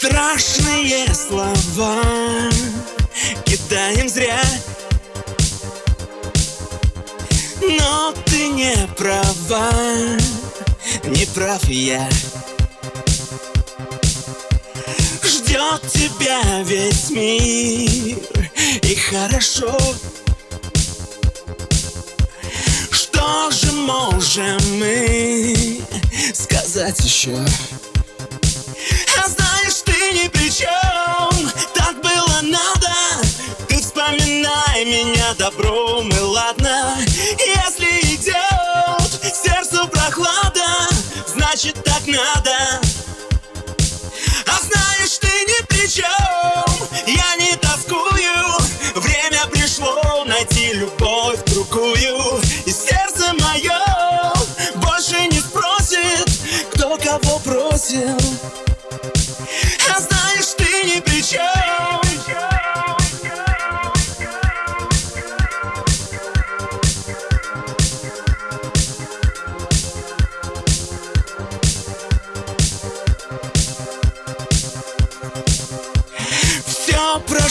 Страшные слова. Кидаем зря. Но ты не права, не прав я. Ждет тебя весь мир. И хорошо. Что же можем мы сказать еще? А знаешь, ты ни при чем Так было надо. Ты вспоминай меня добром и ладно. Если идет сердцу прохлада Значит так надо. А знаешь, ты ни при чем Я не тоскую. Время пришло найти любовь другую. И сердце мое больше не спросит Кто кого бросил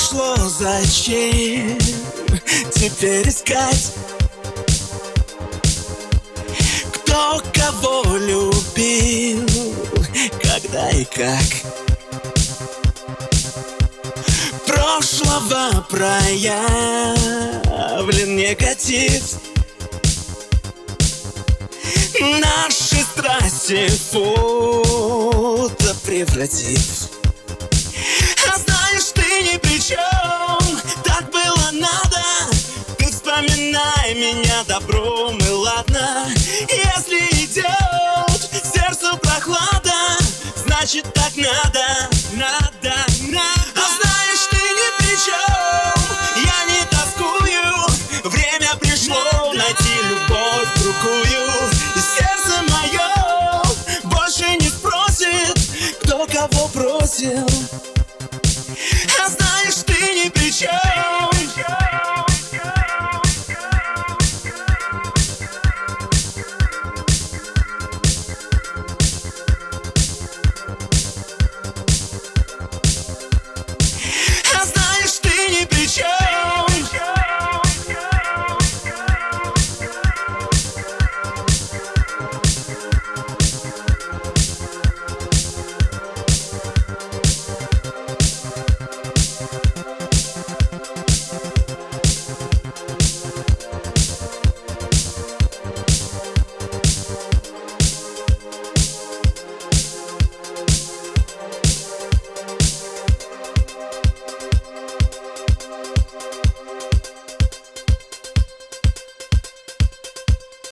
Прошло, зачем теперь искать? Кто кого любил, когда и как? Прошлого проявлен негатив Наши страсти фото превратив ты ни при чем Так было надо. Ты вспоминай меня добром и ладно. Если идет сердцу прохлада Значит так надо, надо, надо. А знаешь, ты ни при чем Я не тоскую. Время пришло найти любовь другую. И сердце мое больше не спросит Кто кого бросил